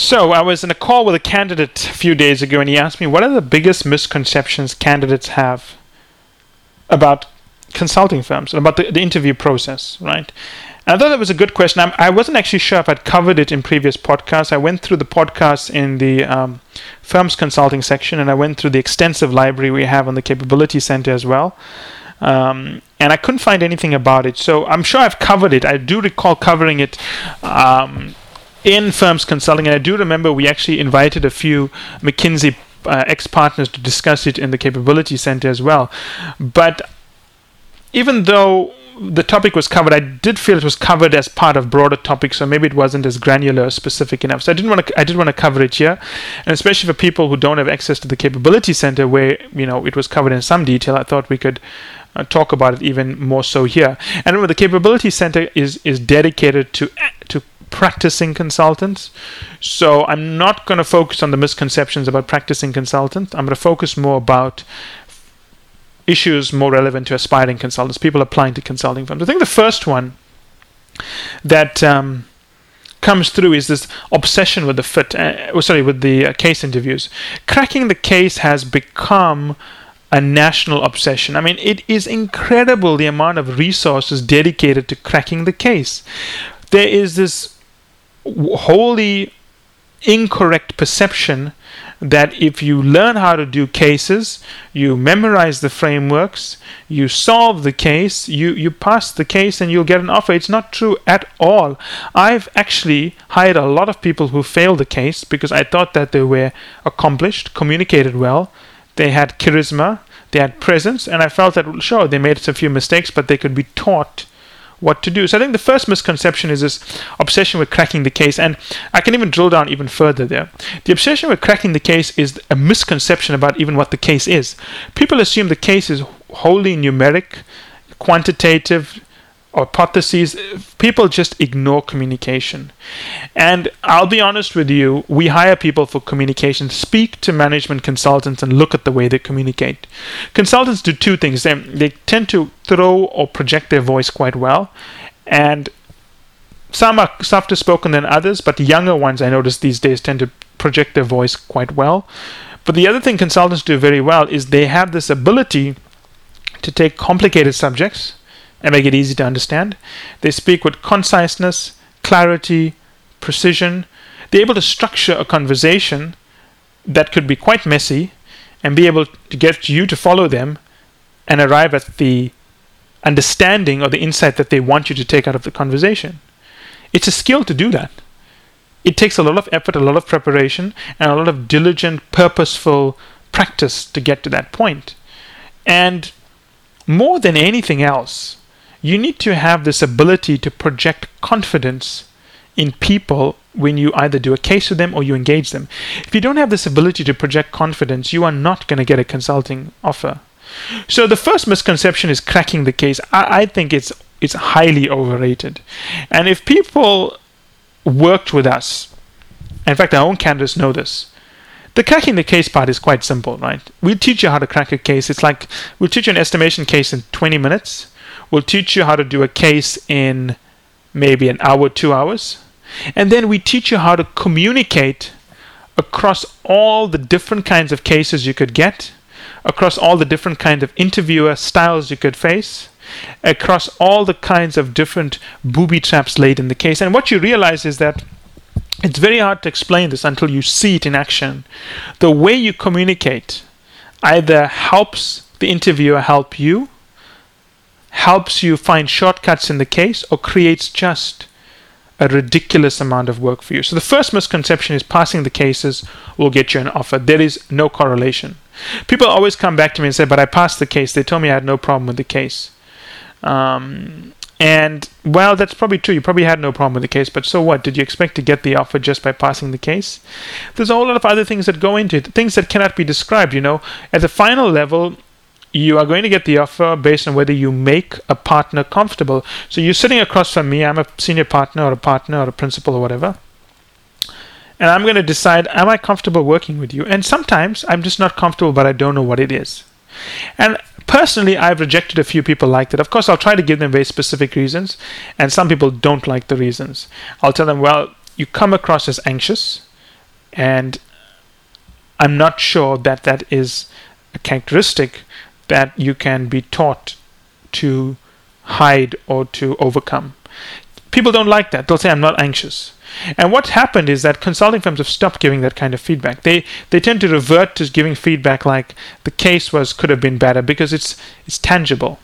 So I was in a call with a candidate a few days ago, and he asked me, "What are the biggest misconceptions candidates have about consulting firms about the, the interview process?" Right? And I thought that was a good question. I'm, I was not actually sure if I'd covered it in previous podcasts. I went through the podcasts in the um, firms consulting section, and I went through the extensive library we have on the Capability Center as well. Um, and I couldn't find anything about it. So I'm sure I've covered it. I do recall covering it um, in firms consulting, and I do remember we actually invited a few McKinsey uh, ex partners to discuss it in the Capability Center as well. But even though the topic was covered, I did feel it was covered as part of broader topics, so maybe it wasn't as granular or specific enough. So I didn't want to I did want to cover it here, and especially for people who don't have access to the capability center, where you know it was covered in some detail. I thought we could uh, talk about it even more so here. And remember, the capability center is is dedicated to to practicing consultants. So I'm not going to focus on the misconceptions about practicing consultants. I'm going to focus more about issues more relevant to aspiring consultants, people applying to consulting firms. I think the first one that um, comes through is this obsession with the fit. Uh, oh, sorry, with the uh, case interviews. Cracking the case has become a national obsession. I mean, it is incredible the amount of resources dedicated to cracking the case. There is this wholly incorrect perception that if you learn how to do cases, you memorize the frameworks, you solve the case, you, you pass the case, and you'll get an offer. It's not true at all. I've actually hired a lot of people who failed the case because I thought that they were accomplished, communicated well, they had charisma, they had presence, and I felt that, sure, they made a few mistakes, but they could be taught what to do. So I think the first misconception is this obsession with cracking the case, and I can even drill down even further there. The obsession with cracking the case is a misconception about even what the case is. People assume the case is wholly numeric, quantitative, hypotheses, people just ignore communication. And I'll be honest with you, we hire people for communication, speak to management consultants, and look at the way they communicate. Consultants do two things they, they tend to throw or project their voice quite well, and some are softer spoken than others, but the younger ones I notice these days tend to project their voice quite well. But the other thing consultants do very well is they have this ability to take complicated subjects and make it easy to understand. They speak with conciseness, clarity, precision. They're able to structure a conversation that could be quite messy and be able to get you to follow them and arrive at the understanding or the insight that they want you to take out of the conversation. It's a skill to do that. It takes a lot of effort, a lot of preparation, and a lot of diligent, purposeful practice to get to that point. And more than anything else, you need to have this ability to project confidence in people when you either do a case with them or you engage them. If you don't have this ability to project confidence, you are not going to get a consulting offer. So the first misconception is cracking the case. I, I think it's it's highly overrated. And if people worked with us, in fact our own candidates know this, the cracking the case part is quite simple, right? We teach you how to crack a case. It's like we'll teach you an estimation case in 20 minutes We'll teach you how to do a case in maybe an hour, two hours. And then we teach you how to communicate across all the different kinds of cases you could get, across all the different kinds of interviewer styles you could face, across all the kinds of different booby traps laid in the case. And what you realize is that it's very hard to explain this until you see it in action. The way you communicate either helps the interviewer help you helps you find shortcuts in the case or creates just a ridiculous amount of work for you. So the first misconception is passing the cases will get you an offer. There is no correlation. People always come back to me and say, "But I passed the case. They told me I had no problem with the case." Um, and well, that's probably true. You probably had no problem with the case, but so what? Did you expect to get the offer just by passing the case? There's a whole lot of other things that go into it, things that cannot be described. You know, at the final level, you are going to get the offer based on whether you make a partner comfortable. So you're sitting across from me, I'm a senior partner or a partner or a principal or whatever. And I'm going to decide, am I comfortable working with you? And sometimes I'm just not comfortable, but I don't know what it is. And personally, I've rejected a few people like that. Of course, I'll try to give them very specific reasons, and some people don't like the reasons. I'll tell them, well, you come across as anxious, And I'm not sure that that is a characteristic that you can be taught to hide or to overcome. People don't like that. They'll say, I'm not anxious. And what happened is that consulting firms have stopped giving that kind of feedback. They they tend to revert to giving feedback like the case was could have been better because it's it's tangible.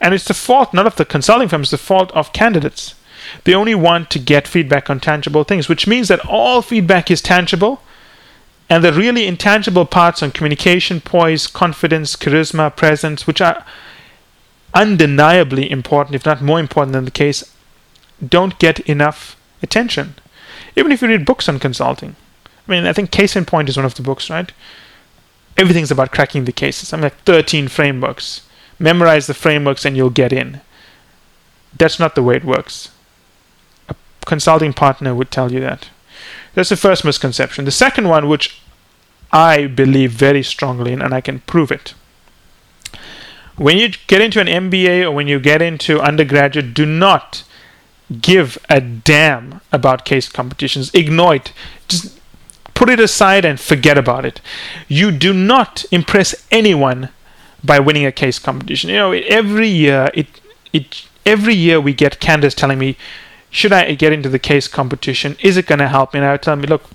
And it's the fault not of the consulting firms, the fault of candidates. They only want to get feedback on tangible things, which means that all feedback is tangible. And the really intangible parts on communication, poise, confidence, charisma, presence, which are undeniably important, if not more important than the case, don't get enough attention. Even if you read books on consulting. I mean, I think Case in Point is one of the books, right? Everything's about cracking the cases. I'm like 13 frameworks. Memorize the frameworks and you'll get in. That's not the way it works. A consulting partner would tell you that. That's the first misconception. The second one, which I believe very strongly in, and I can prove it. When you get into an MBA or when you get into undergraduate, do not give a damn about case competitions. Ignore it. Just put it aside and forget about it. You do not impress anyone by winning a case competition. You know, every year it it every year we get candidates telling me, should I get into the case competition? Is it going to help me? And I tell me, look,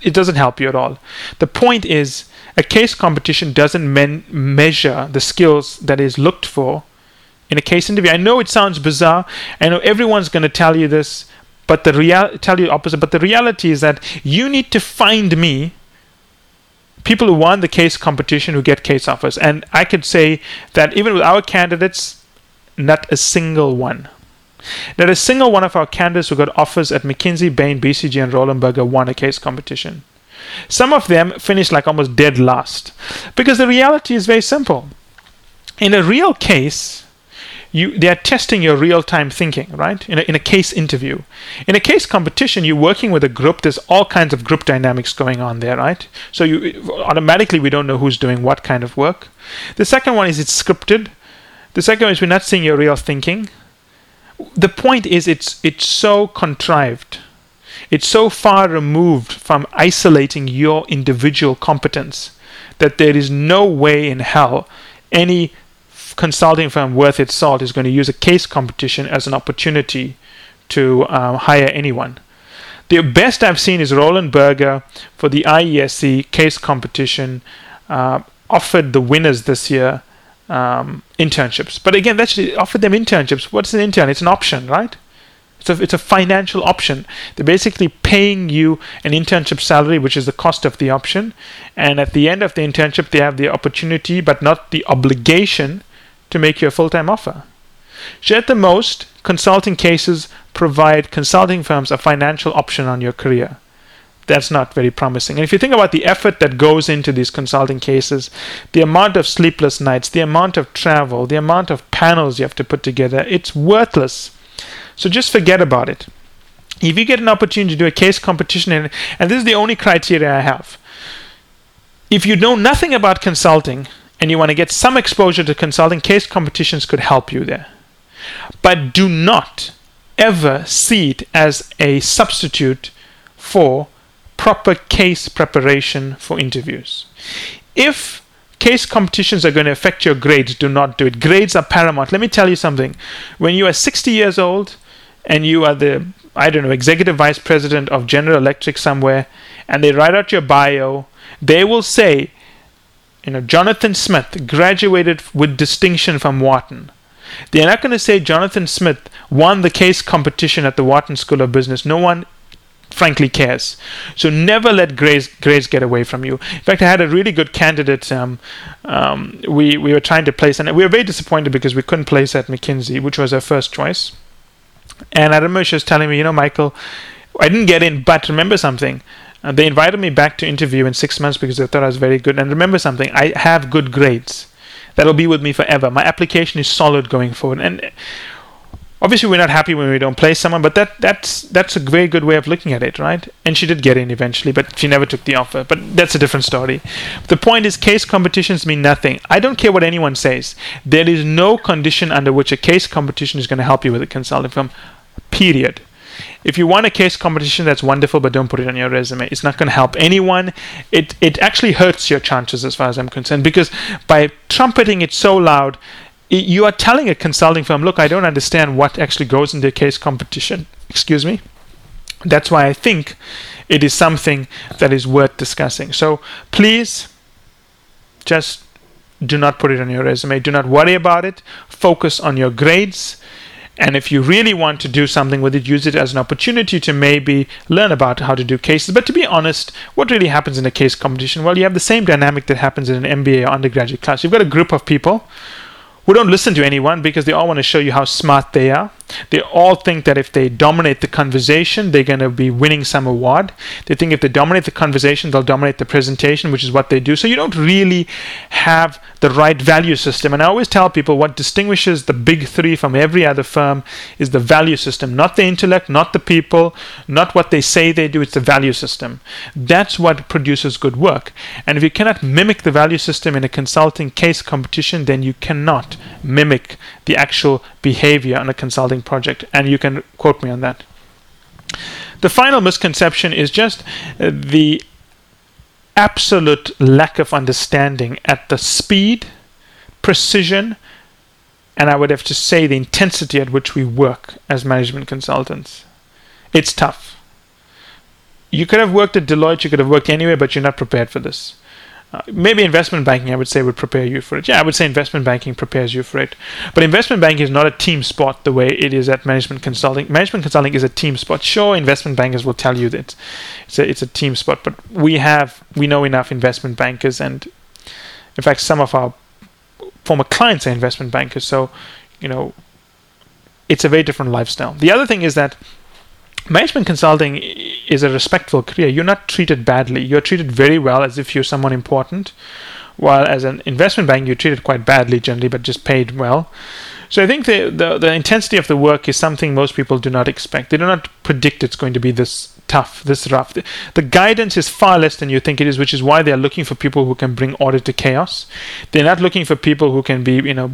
it doesn't help you at all. The point is, a case competition doesn't men- measure the skills that is looked for in a case interview. I know it sounds bizarre. I know everyone's going to tell you this, but the real tell you opposite. But the reality is that you need to find me people who won the case competition who get case offers. And I could say that even with our candidates, not a single one. Not a single one of our candidates who got offers at McKinsey, Bain, BCG, and Roland Berger won a case competition. Some of them finished like almost dead last. Because the reality is very simple. In a real case, you they are testing your real-time thinking, right? In a, in a case interview. In a case competition, you're working with a group. There's all kinds of group dynamics going on there, right? So you automatically we don't know who's doing what kind of work. The second one is it's scripted. The second one is we're not seeing your real thinking. The point is it's it's so contrived. It's so far removed from isolating your individual competence that there is no way in hell any consulting firm worth its salt is going to use a case competition as an opportunity to um, hire anyone. The best I've seen is Roland Berger for the IESC case competition uh, offered the winners this year um, internships. But again, that's offer them internships. What's an intern? It's an option, right? It's a, it's a financial option. They're basically paying you an internship salary, which is the cost of the option. And at the end of the internship, they have the opportunity, but not the obligation, to make you a full time offer. So at the most, consulting cases provide consulting firms a financial option on your career. That's not very promising. And if you think about the effort that goes into these consulting cases, the amount of sleepless nights, the amount of travel, the amount of panels you have to put together, it's worthless. So just forget about it. If you get an opportunity to do a case competition, and, and this is the only criteria I have, if you know nothing about consulting, and you want to get some exposure to consulting, case competitions could help you there. But do not ever see it as a substitute for proper case preparation for interviews. If case competitions are going to affect your grades, do not do it. Grades are paramount. Let me tell you something. When you are 60 years old and you are the, I don't know, executive vice president of General Electric somewhere, and they write out your bio, they will say you know, Jonathan Smith graduated with distinction from Wharton. They're not going to say Jonathan Smith won the case competition at the Wharton School of Business. No one, frankly, cares. So never let grades, grades get away from you. In fact, I had a really good candidate. Um, um, we we were trying to place, and we were very disappointed because we couldn't place at McKinsey, which was our first choice. And I remember she was telling me, you know, Michael, I didn't get in, but remember something. Uh, they invited me back to interview in six months because they thought I was very good. And remember something, I have good grades. That'll be with me forever. My application is solid going forward. And obviously, we're not happy when we don't play someone, but that that's that's a very good way of looking at it, right? And she did get in eventually, but she never took the offer. But that's a different story. The point is, case competitions mean nothing. I don't care what anyone says. There is no condition under which a case competition is going to help you with a consulting firm. Period if you want a case competition, that's wonderful, but don't put it on your resume. It's not going to help anyone. It it actually hurts your chances, as far as I'm concerned, because by trumpeting it so loud, you are telling a consulting firm, look, I don't understand what actually goes into a case competition. Excuse me. That's why I think it is something that is worth discussing. So please just do not put it on your resume. Do not worry about it. Focus on your grades. And if you really want to do something with it, use it as an opportunity to maybe learn about how to do cases. But to be honest, what really happens in a case competition? Well, you have the same dynamic that happens in an MBA or undergraduate class. You've got a group of people who don't listen to anyone because they all want to show you how smart they are. They all think that if they dominate the conversation, they're going to be winning some award. They think if they dominate the conversation, they'll dominate the presentation, which is what they do. So you don't really have the right value system. And I always tell people what distinguishes the big three from every other firm is the value system, not the intellect, not the people, not what they say they do, it's the value system. That's what produces good work. And if you cannot mimic the value system in a consulting case competition, then you cannot mimic the actual behavior on a consulting project. And you can quote me on that. The final misconception is just uh, the absolute lack of understanding at the speed, precision, and I would have to say the intensity at which we work as management consultants. It's tough. You could have worked at Deloitte, you could have worked anywhere, but you're not prepared for this. Uh, maybe investment banking, I would say, would prepare you for it. Yeah, I would say investment banking prepares you for it. But investment banking is not a team sport the way it is at management consulting. Management consulting is a team sport. Sure, investment bankers will tell you that it's a, it's a team sport, but we have we know enough investment bankers, and in fact, some of our former clients are investment bankers. So, you know, it's a very different lifestyle. The other thing is that management consulting is a respectful career. You're not treated badly. You're treated very well as if you're someone important. While as an investment bank, you're treated quite badly generally, but just paid well. So I think the, the, the intensity of the work is something most people do not expect. They do not predict it's going to be this tough, this rough. The, the guidance is far less than you think it is, which is why they are looking for people who can bring order to chaos. They're not looking for people who can be, you know,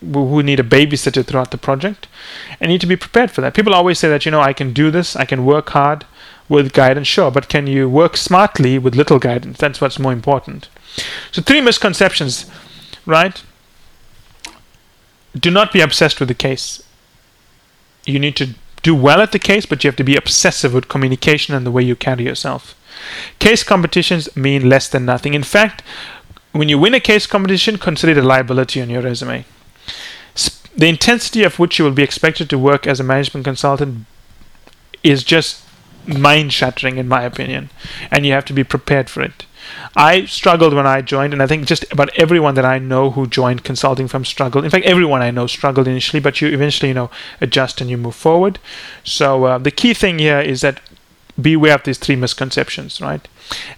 who need a babysitter throughout the project and need to be prepared for that. People always say that, you know, I can do this, I can work hard with guidance, sure, but can you work smartly with little guidance? That's what's more important. So, three misconceptions, right? Do not be obsessed with the case. You need to do well at the case, but you have to be obsessive with communication and the way you carry yourself. Case competitions mean less than nothing. In fact, when you win a case competition, consider it a liability on your resume the intensity of which you will be expected to work as a management consultant is just mind shattering in my opinion and you have to be prepared for it. I struggled when i joined and i think just about everyone that i know who joined consulting firms struggled. In fact everyone i know struggled initially but you eventually you know adjust and you move forward. So uh, the key thing here is that beware of these three misconceptions right?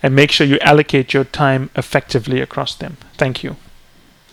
And make sure you allocate your time effectively across them. Thank you